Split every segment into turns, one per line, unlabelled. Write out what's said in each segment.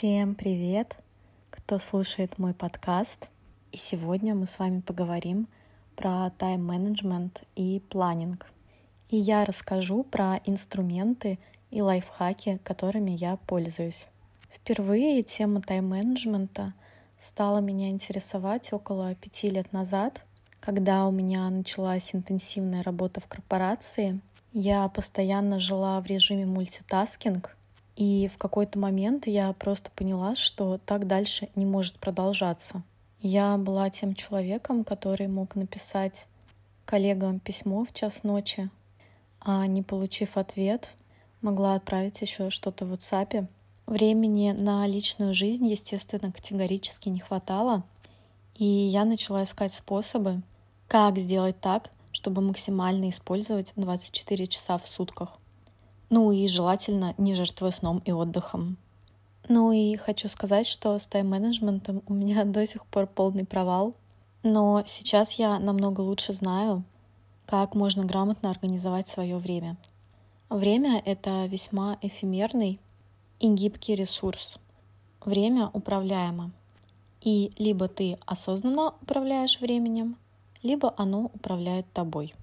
Всем привет, кто слушает мой подкаст. И сегодня мы с вами поговорим про тайм-менеджмент и планинг. И я расскажу про инструменты и лайфхаки, которыми я пользуюсь. Впервые тема тайм-менеджмента стала меня интересовать около пяти лет назад, когда у меня началась интенсивная работа в корпорации. Я постоянно жила в режиме мультитаскинг — и в какой-то момент я просто поняла, что так дальше не может продолжаться. Я была тем человеком, который мог написать коллегам письмо в час ночи, а не получив ответ, могла отправить еще что-то в WhatsApp. Времени на личную жизнь, естественно, категорически не хватало, и я начала искать способы, как сделать так, чтобы максимально использовать 24 часа в сутках. Ну и желательно не жертвуя сном и отдыхом. Ну и хочу сказать, что с тайм-менеджментом у меня до сих пор полный провал. Но сейчас я намного лучше знаю, как можно грамотно организовать свое время. Время — это весьма эфемерный и гибкий ресурс. Время управляемо. И либо ты осознанно управляешь временем, либо оно управляет тобой.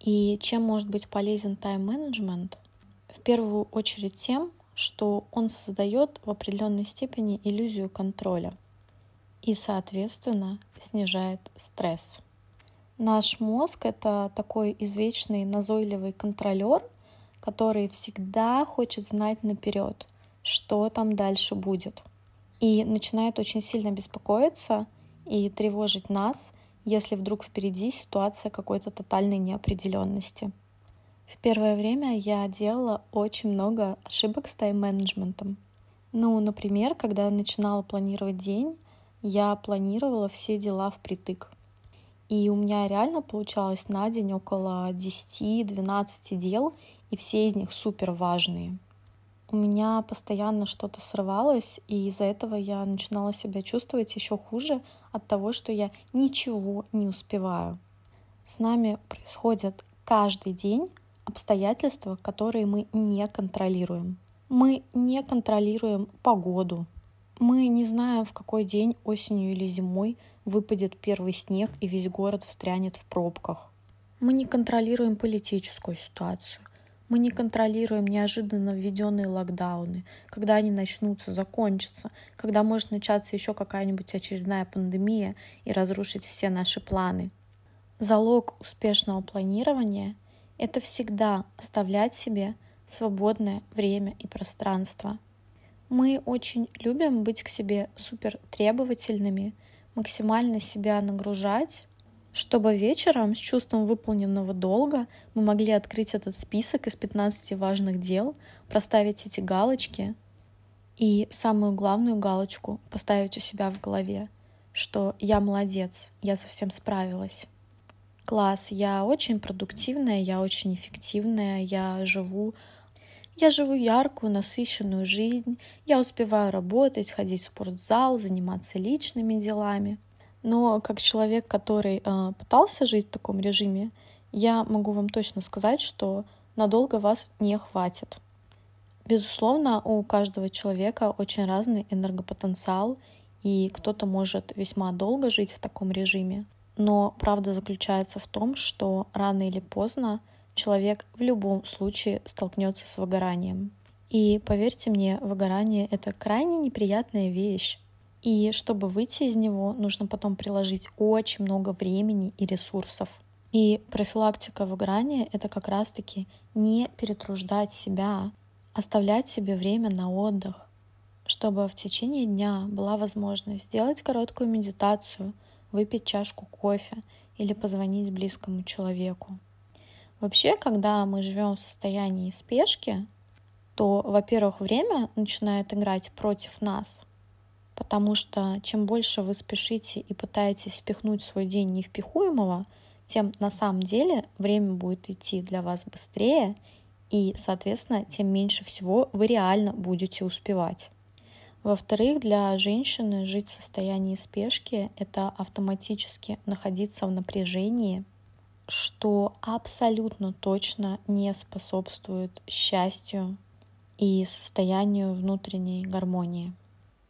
И чем может быть полезен тайм-менеджмент? Первую очередь тем, что он создает в определенной степени иллюзию контроля и, соответственно, снижает стресс. Наш мозг — это такой извечный назойливый контролер, который всегда хочет знать наперед, что там дальше будет. И начинает очень сильно беспокоиться и тревожить нас, если вдруг впереди ситуация какой-то тотальной неопределенности. В первое время я делала очень много ошибок с тайм-менеджментом. Ну, например, когда я начинала планировать день, я планировала все дела впритык. И у меня реально получалось на день около 10-12 дел, и все из них супер важные. У меня постоянно что-то срывалось, и из-за этого я начинала себя чувствовать еще хуже от того, что я ничего не успеваю. С нами происходит каждый день обстоятельства, которые мы не контролируем. Мы не контролируем погоду. Мы не знаем, в какой день осенью или зимой выпадет первый снег и весь город встрянет в пробках. Мы не контролируем политическую ситуацию. Мы не контролируем неожиданно введенные локдауны, когда они начнутся, закончатся, когда может начаться еще какая-нибудь очередная пандемия и разрушить все наши планы. Залог успешного планирования это всегда оставлять себе свободное время и пространство. Мы очень любим быть к себе супер требовательными, максимально себя нагружать, чтобы вечером с чувством выполненного долга мы могли открыть этот список из 15 важных дел, проставить эти галочки и самую главную галочку поставить у себя в голове, что я молодец, я совсем справилась класс, я очень продуктивная, я очень эффективная, я живу я живу яркую, насыщенную жизнь, я успеваю работать, ходить в спортзал, заниматься личными делами. Но как человек, который э, пытался жить в таком режиме, я могу вам точно сказать, что надолго вас не хватит. Безусловно, у каждого человека очень разный энергопотенциал, и кто-то может весьма долго жить в таком режиме, но правда заключается в том, что рано или поздно человек в любом случае столкнется с выгоранием. И поверьте мне, выгорание — это крайне неприятная вещь. И чтобы выйти из него, нужно потом приложить очень много времени и ресурсов. И профилактика выгорания — это как раз-таки не перетруждать себя, оставлять себе время на отдых, чтобы в течение дня была возможность сделать короткую медитацию, выпить чашку кофе или позвонить близкому человеку. Вообще, когда мы живем в состоянии спешки, то, во-первых, время начинает играть против нас, потому что чем больше вы спешите и пытаетесь впихнуть свой день невпихуемого, тем на самом деле время будет идти для вас быстрее, и, соответственно, тем меньше всего вы реально будете успевать. Во-вторых, для женщины жить в состоянии спешки — это автоматически находиться в напряжении, что абсолютно точно не способствует счастью и состоянию внутренней гармонии.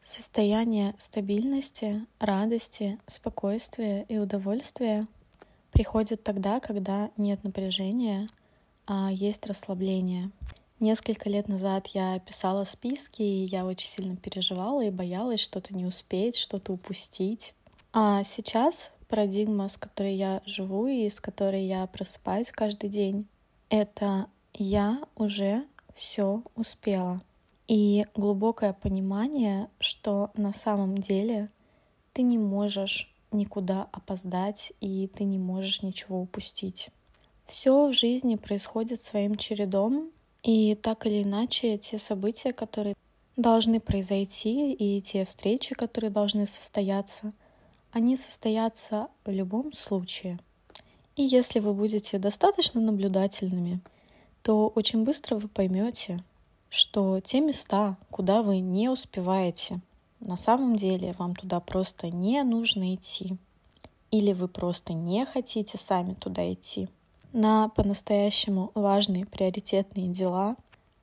Состояние стабильности, радости, спокойствия и удовольствия приходит тогда, когда нет напряжения, а есть расслабление. Несколько лет назад я писала списки, и я очень сильно переживала и боялась что-то не успеть, что-то упустить. А сейчас парадигма, с которой я живу и с которой я просыпаюсь каждый день, это я уже все успела. И глубокое понимание, что на самом деле ты не можешь никуда опоздать и ты не можешь ничего упустить. Все в жизни происходит своим чередом, и так или иначе, те события, которые должны произойти, и те встречи, которые должны состояться, они состоятся в любом случае. И если вы будете достаточно наблюдательными, то очень быстро вы поймете, что те места, куда вы не успеваете, на самом деле вам туда просто не нужно идти. Или вы просто не хотите сами туда идти на по-настоящему важные приоритетные дела,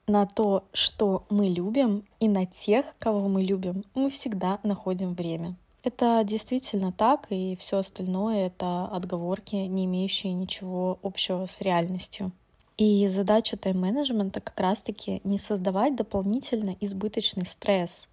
на то, что мы любим, и на тех, кого мы любим, мы всегда находим время. Это действительно так, и все остальное — это отговорки, не имеющие ничего общего с реальностью. И задача тайм-менеджмента как раз-таки не создавать дополнительно избыточный стресс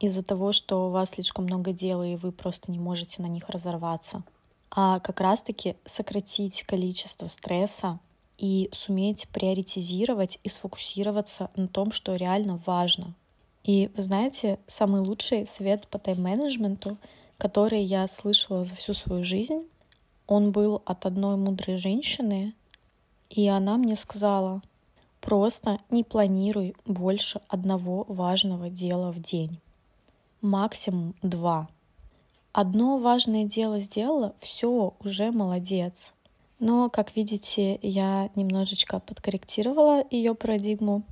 из-за того, что у вас слишком много дел, и вы просто не можете на них разорваться а как раз-таки сократить количество стресса и суметь приоритизировать и сфокусироваться на том, что реально важно. И вы знаете, самый лучший совет по тайм-менеджменту, который я слышала за всю свою жизнь, он был от одной мудрой женщины, и она мне сказала, просто не планируй больше одного важного дела в день, максимум два — одно важное дело сделала, все, уже молодец. Но, как видите, я немножечко подкорректировала ее парадигму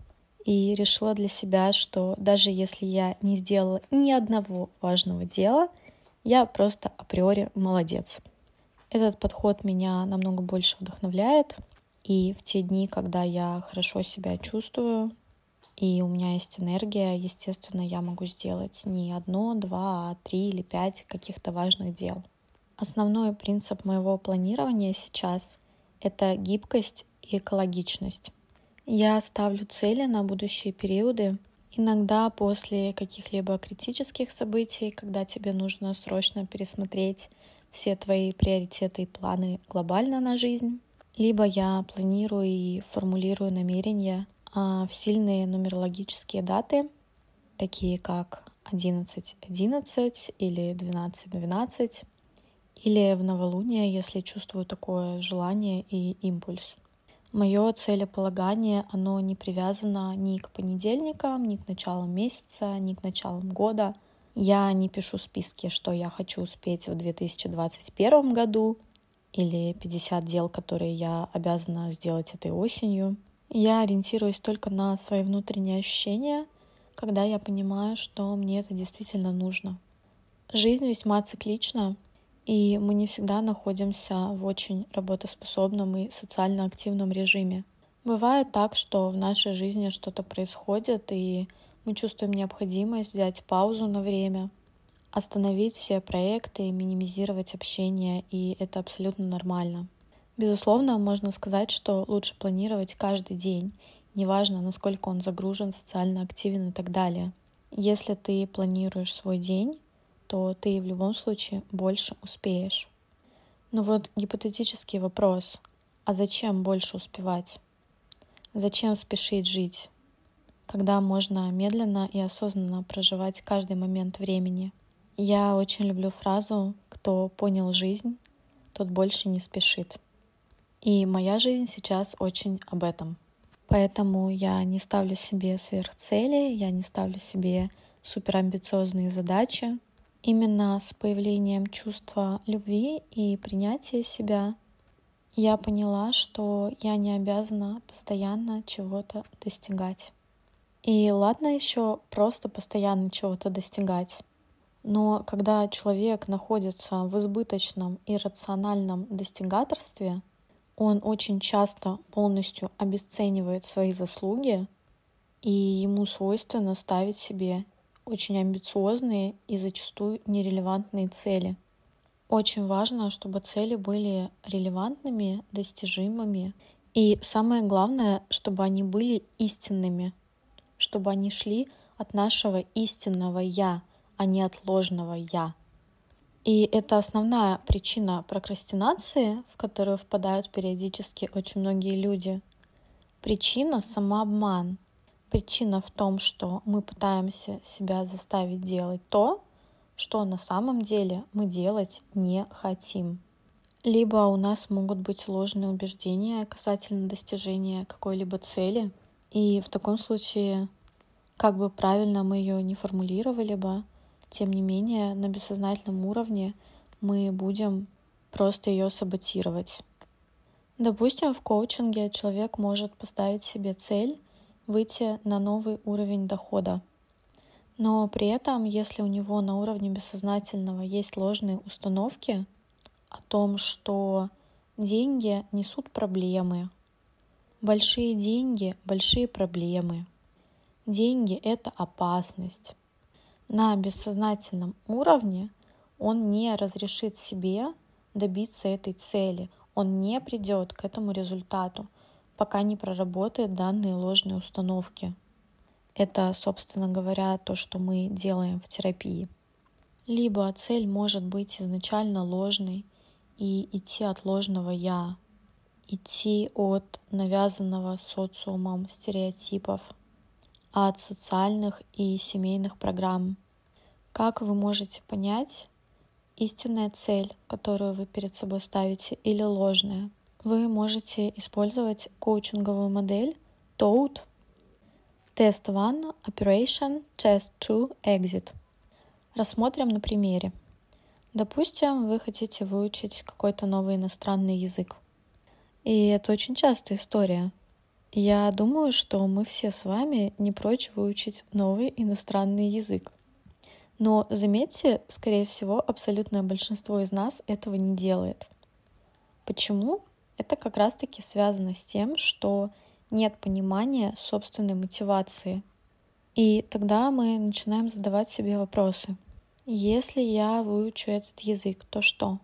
и решила для себя, что даже если я не сделала ни одного важного дела, я просто априори молодец. Этот подход меня намного больше вдохновляет, и в те дни, когда я хорошо себя чувствую, и у меня есть энергия, естественно, я могу сделать не одно, два, а три или пять каких-то важных дел. Основной принцип моего планирования сейчас — это гибкость и экологичность. Я ставлю цели на будущие периоды, иногда после каких-либо критических событий, когда тебе нужно срочно пересмотреть все твои приоритеты и планы глобально на жизнь, либо я планирую и формулирую намерения — в сильные нумерологические даты, такие как 11.11 или 12.12, или в новолуние, если чувствую такое желание и импульс. Мое целеполагание, оно не привязано ни к понедельникам, ни к началам месяца, ни к началам года. Я не пишу списки, что я хочу успеть в 2021 году, или 50 дел, которые я обязана сделать этой осенью. Я ориентируюсь только на свои внутренние ощущения, когда я понимаю, что мне это действительно нужно. Жизнь весьма циклична, и мы не всегда находимся в очень работоспособном и социально активном режиме. Бывает так, что в нашей жизни что-то происходит, и мы чувствуем необходимость взять паузу на время, остановить все проекты минимизировать общение, и это абсолютно нормально. Безусловно, можно сказать, что лучше планировать каждый день, неважно, насколько он загружен, социально активен и так далее. Если ты планируешь свой день, то ты в любом случае больше успеешь. Но вот гипотетический вопрос, а зачем больше успевать? Зачем спешить жить, когда можно медленно и осознанно проживать каждый момент времени? Я очень люблю фразу «Кто понял жизнь, тот больше не спешит». И моя жизнь сейчас очень об этом. Поэтому я не ставлю себе сверхцели, я не ставлю себе суперамбициозные задачи. Именно с появлением чувства любви и принятия себя я поняла, что я не обязана постоянно чего-то достигать. И ладно еще просто постоянно чего-то достигать. Но когда человек находится в избыточном иррациональном достигаторстве, он очень часто полностью обесценивает свои заслуги, и ему свойственно ставить себе очень амбициозные и зачастую нерелевантные цели. Очень важно, чтобы цели были релевантными, достижимыми. И самое главное, чтобы они были истинными, чтобы они шли от нашего истинного «я», а не от ложного «я». И это основная причина прокрастинации, в которую впадают периодически очень многие люди. Причина — самообман. Причина в том, что мы пытаемся себя заставить делать то, что на самом деле мы делать не хотим. Либо у нас могут быть ложные убеждения касательно достижения какой-либо цели, и в таком случае, как бы правильно мы ее не формулировали бы, тем не менее, на бессознательном уровне мы будем просто ее саботировать. Допустим, в коучинге человек может поставить себе цель выйти на новый уровень дохода. Но при этом, если у него на уровне бессознательного есть ложные установки о том, что деньги несут проблемы, большие деньги — большие проблемы, деньги — это опасность, на бессознательном уровне он не разрешит себе добиться этой цели, он не придет к этому результату, пока не проработает данные ложные установки. Это, собственно говоря, то, что мы делаем в терапии. Либо цель может быть изначально ложной и идти от ложного «я», идти от навязанного социумом стереотипов – от социальных и семейных программ. Как вы можете понять, истинная цель, которую вы перед собой ставите, или ложная? Вы можете использовать коучинговую модель TOAD Test 1, Operation, Test 2, Exit. Рассмотрим на примере. Допустим, вы хотите выучить какой-то новый иностранный язык. И это очень частая история. Я думаю, что мы все с вами не прочь выучить новый иностранный язык. Но заметьте, скорее всего, абсолютное большинство из нас этого не делает. Почему? Это как раз-таки связано с тем, что нет понимания собственной мотивации. И тогда мы начинаем задавать себе вопросы. Если я выучу этот язык, то что?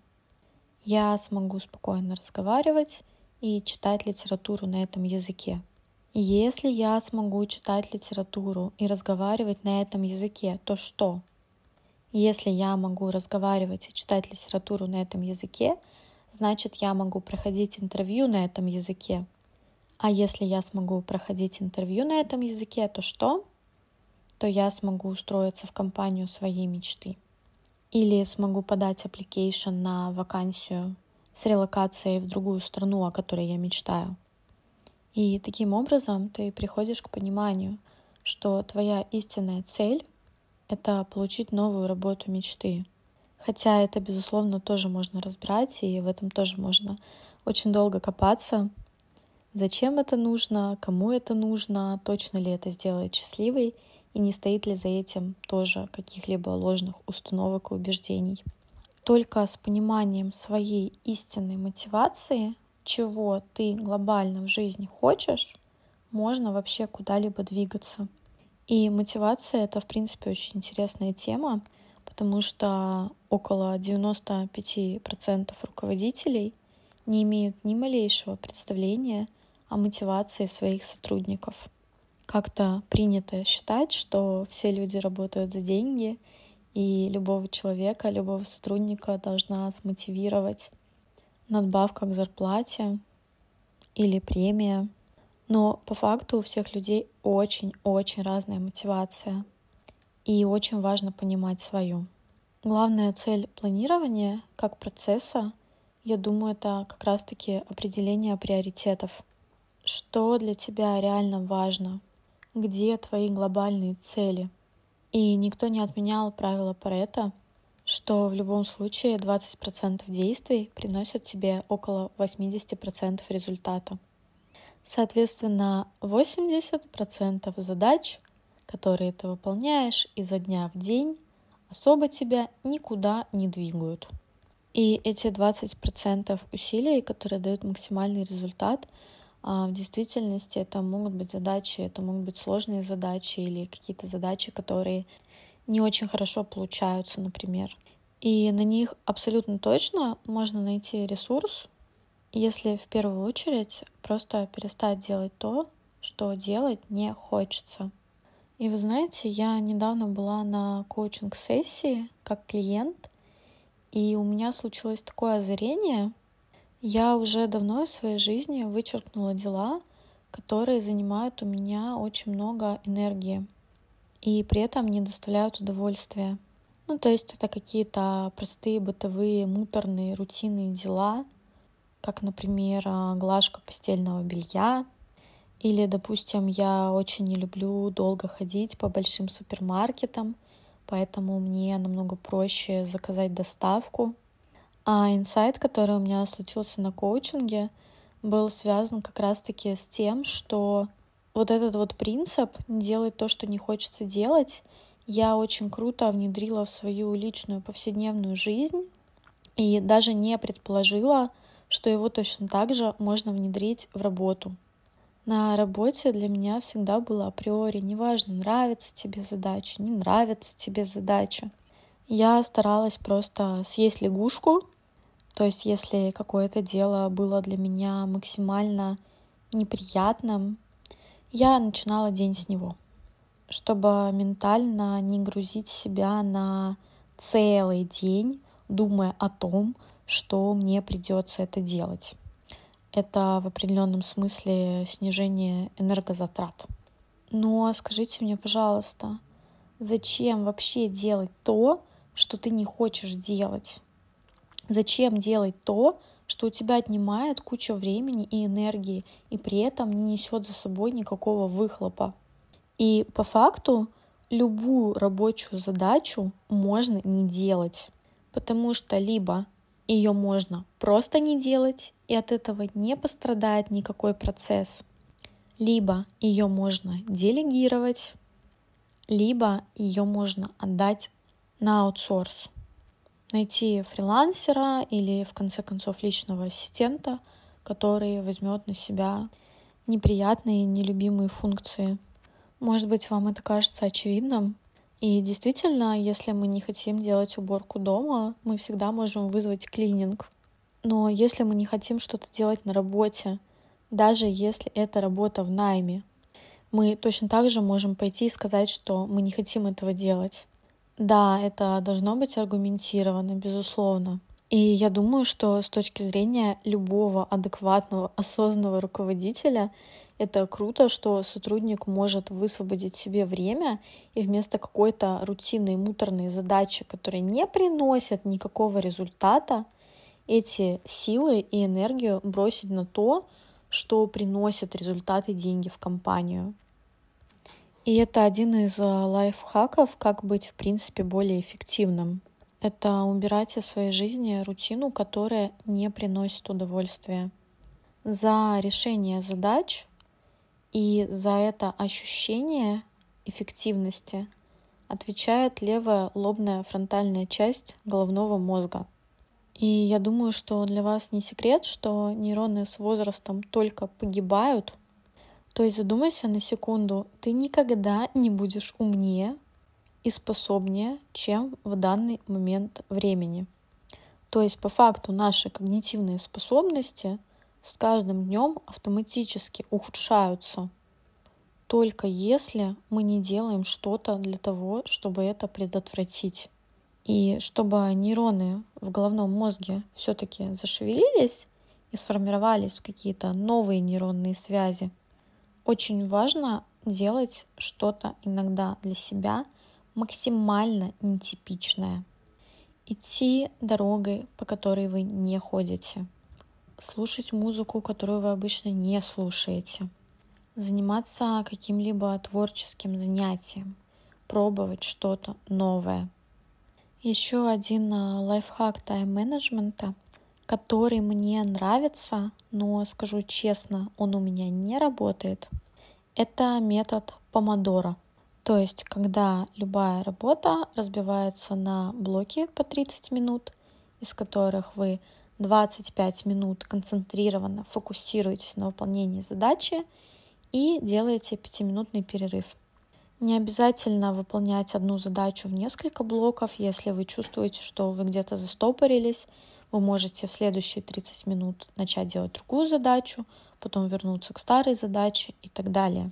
Я смогу спокойно разговаривать, и читать литературу на этом языке. Если я смогу читать литературу и разговаривать на этом языке, то что? Если я могу разговаривать и читать литературу на этом языке, значит я могу проходить интервью на этом языке. А если я смогу проходить интервью на этом языке, то что? То я смогу устроиться в компанию своей мечты. Или смогу подать application на вакансию с релокацией в другую страну, о которой я мечтаю. И таким образом ты приходишь к пониманию, что твоя истинная цель — это получить новую работу мечты. Хотя это, безусловно, тоже можно разбирать, и в этом тоже можно очень долго копаться. Зачем это нужно, кому это нужно, точно ли это сделает счастливой, и не стоит ли за этим тоже каких-либо ложных установок и убеждений только с пониманием своей истинной мотивации, чего ты глобально в жизни хочешь, можно вообще куда-либо двигаться. И мотивация — это, в принципе, очень интересная тема, потому что около 95% руководителей не имеют ни малейшего представления о мотивации своих сотрудников. Как-то принято считать, что все люди работают за деньги — и любого человека, любого сотрудника должна смотивировать надбавка к зарплате или премия. Но по факту у всех людей очень-очень разная мотивация. И очень важно понимать свою. Главная цель планирования как процесса, я думаю, это как раз-таки определение приоритетов. Что для тебя реально важно? Где твои глобальные цели? И никто не отменял правило Паретта, что в любом случае 20% действий приносят тебе около 80% результата. Соответственно, 80% задач, которые ты выполняешь изо дня в день, особо тебя никуда не двигают. И эти 20% усилий, которые дают максимальный результат, в действительности это могут быть задачи, это могут быть сложные задачи или какие-то задачи, которые не очень хорошо получаются, например. И на них абсолютно точно можно найти ресурс, если в первую очередь просто перестать делать то, что делать не хочется. И вы знаете, я недавно была на коучинг-сессии как клиент, и у меня случилось такое озарение. Я уже давно в своей жизни вычеркнула дела, которые занимают у меня очень много энергии и при этом не доставляют удовольствия. Ну, то есть это какие-то простые бытовые, муторные, рутинные дела, как, например, а, глажка постельного белья. Или, допустим, я очень не люблю долго ходить по большим супермаркетам, поэтому мне намного проще заказать доставку. А инсайт, который у меня случился на коучинге, был связан как раз-таки с тем, что вот этот вот принцип делать то, что не хочется делать, я очень круто внедрила в свою личную повседневную жизнь и даже не предположила, что его точно так же можно внедрить в работу. На работе для меня всегда было априори неважно, нравится тебе задача, не нравится тебе задача. Я старалась просто съесть лягушку, то есть если какое-то дело было для меня максимально неприятным, я начинала день с него чтобы ментально не грузить себя на целый день, думая о том, что мне придется это делать. Это в определенном смысле снижение энергозатрат. Но скажите мне, пожалуйста, зачем вообще делать то, что ты не хочешь делать? Зачем делать то, что у тебя отнимает кучу времени и энергии, и при этом не несет за собой никакого выхлопа? И по факту любую рабочую задачу можно не делать, потому что либо ее можно просто не делать, и от этого не пострадает никакой процесс, либо ее можно делегировать, либо ее можно отдать на аутсорс. Найти фрилансера или, в конце концов, личного ассистента, который возьмет на себя неприятные, нелюбимые функции может быть, вам это кажется очевидным. И действительно, если мы не хотим делать уборку дома, мы всегда можем вызвать клининг. Но если мы не хотим что-то делать на работе, даже если это работа в найме, мы точно так же можем пойти и сказать, что мы не хотим этого делать. Да, это должно быть аргументировано, безусловно. И я думаю, что с точки зрения любого адекватного, осознанного руководителя это круто, что сотрудник может высвободить себе время и вместо какой-то рутинной муторной задачи, которая не приносит никакого результата, эти силы и энергию бросить на то, что приносит результаты деньги в компанию. И это один из а, лайфхаков, как быть, в принципе, более эффективным. Это убирать из своей жизни рутину, которая не приносит удовольствия. За решение задач и за это ощущение эффективности отвечает левая лобная фронтальная часть головного мозга. И я думаю, что для вас не секрет, что нейроны с возрастом только погибают. То есть задумайся на секунду, ты никогда не будешь умнее и способнее, чем в данный момент времени. То есть по факту наши когнитивные способности с каждым днем автоматически ухудшаются, только если мы не делаем что-то для того, чтобы это предотвратить. И чтобы нейроны в головном мозге все-таки зашевелились и сформировались какие-то новые нейронные связи, очень важно делать что-то иногда для себя максимально нетипичное. Идти дорогой, по которой вы не ходите слушать музыку, которую вы обычно не слушаете, заниматься каким-либо творческим занятием, пробовать что-то новое. Еще один а, лайфхак тайм-менеджмента, который мне нравится, но скажу честно, он у меня не работает, это метод помодоро. То есть, когда любая работа разбивается на блоки по 30 минут, из которых вы 25 минут концентрированно фокусируетесь на выполнении задачи и делаете 5-минутный перерыв. Не обязательно выполнять одну задачу в несколько блоков. Если вы чувствуете, что вы где-то застопорились, вы можете в следующие 30 минут начать делать другую задачу, потом вернуться к старой задаче и так далее.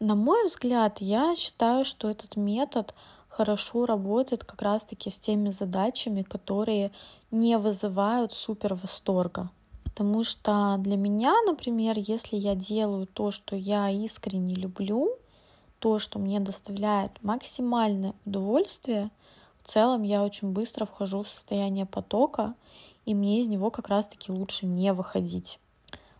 На мой взгляд, я считаю, что этот метод хорошо работает как раз-таки с теми задачами, которые не вызывают супер восторга. Потому что для меня, например, если я делаю то, что я искренне люблю, то, что мне доставляет максимальное удовольствие, в целом я очень быстро вхожу в состояние потока, и мне из него как раз-таки лучше не выходить.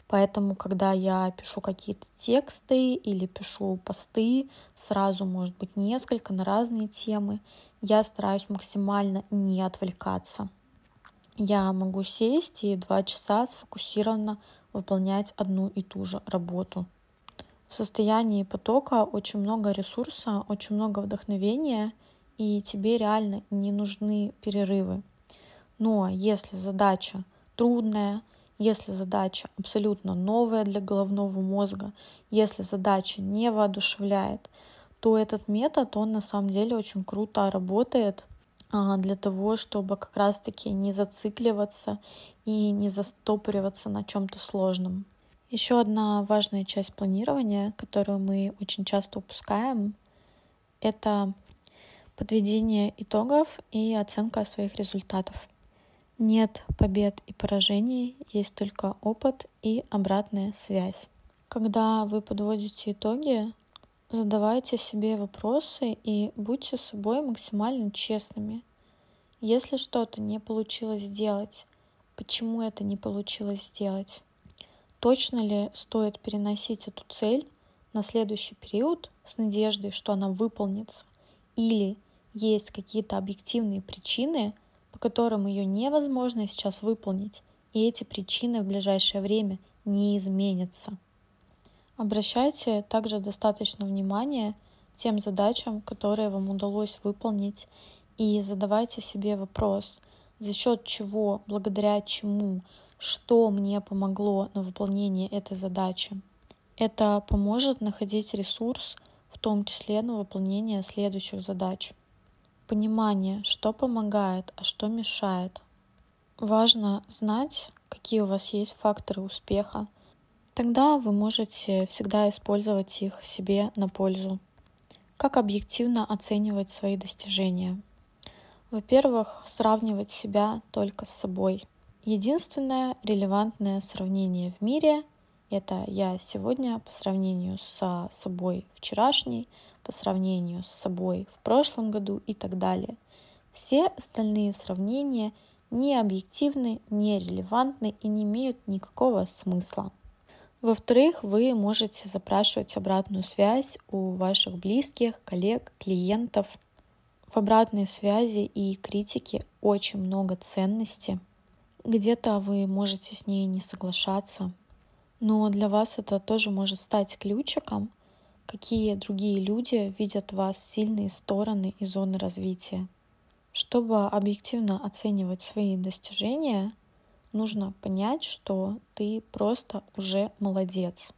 Поэтому, когда я пишу какие-то тексты или пишу посты, сразу, может быть, несколько на разные темы, я стараюсь максимально не отвлекаться. Я могу сесть и два часа сфокусированно выполнять одну и ту же работу. В состоянии потока очень много ресурса, очень много вдохновения, и тебе реально не нужны перерывы. Но если задача трудная, если задача абсолютно новая для головного мозга, если задача не воодушевляет, то этот метод, он на самом деле очень круто работает а, для того, чтобы как раз-таки не зацикливаться и не застопориваться на чем-то сложном. Еще одна важная часть планирования, которую мы очень часто упускаем, это подведение итогов и оценка своих результатов. Нет побед и поражений, есть только опыт и обратная связь. Когда вы подводите итоги, задавайте себе вопросы и будьте с собой максимально честными. Если что-то не получилось сделать, почему это не получилось сделать? Точно ли стоит переносить эту цель на следующий период с надеждой, что она выполнится? Или есть какие-то объективные причины, по которым ее невозможно сейчас выполнить, и эти причины в ближайшее время не изменятся. Обращайте также достаточно внимания тем задачам, которые вам удалось выполнить, и задавайте себе вопрос, за счет чего, благодаря чему, что мне помогло на выполнение этой задачи. Это поможет находить ресурс, в том числе на выполнение следующих задач понимание, что помогает, а что мешает. Важно знать, какие у вас есть факторы успеха. Тогда вы можете всегда использовать их себе на пользу. Как объективно оценивать свои достижения? Во-первых, сравнивать себя только с собой. Единственное релевантное сравнение в мире — это я сегодня по сравнению со собой вчерашней — по сравнению с собой в прошлом году и так далее. Все остальные сравнения не объективны, не релевантны и не имеют никакого смысла. Во-вторых, вы можете запрашивать обратную связь у ваших близких, коллег, клиентов. В обратной связи и критике очень много ценности. Где-то вы можете с ней не соглашаться, но для вас это тоже может стать ключиком какие другие люди видят в вас сильные стороны и зоны развития. Чтобы объективно оценивать свои достижения, нужно понять, что ты просто уже молодец.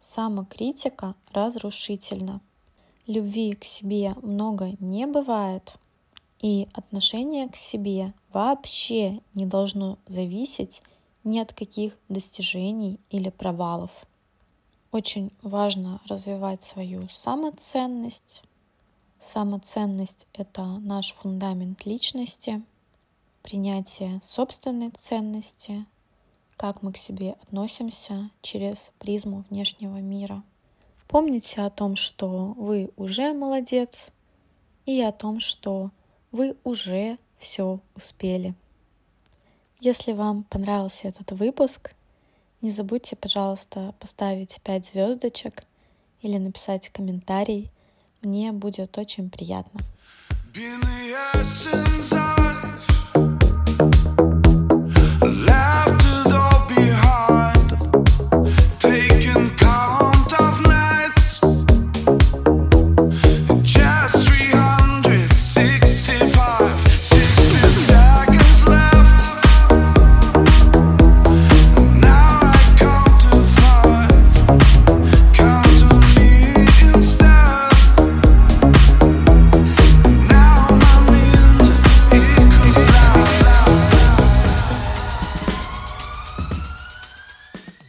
Самокритика разрушительна. Любви к себе много не бывает, и отношение к себе вообще не должно зависеть ни от каких достижений или провалов. Очень важно развивать свою самоценность. Самоценность — это наш фундамент личности, принятие собственной ценности, как мы к себе относимся через призму внешнего мира. Помните о том, что вы уже молодец, и о том, что вы уже все успели. Если вам понравился этот выпуск, не забудьте, пожалуйста, поставить 5 звездочек или написать комментарий. Мне будет очень приятно. Been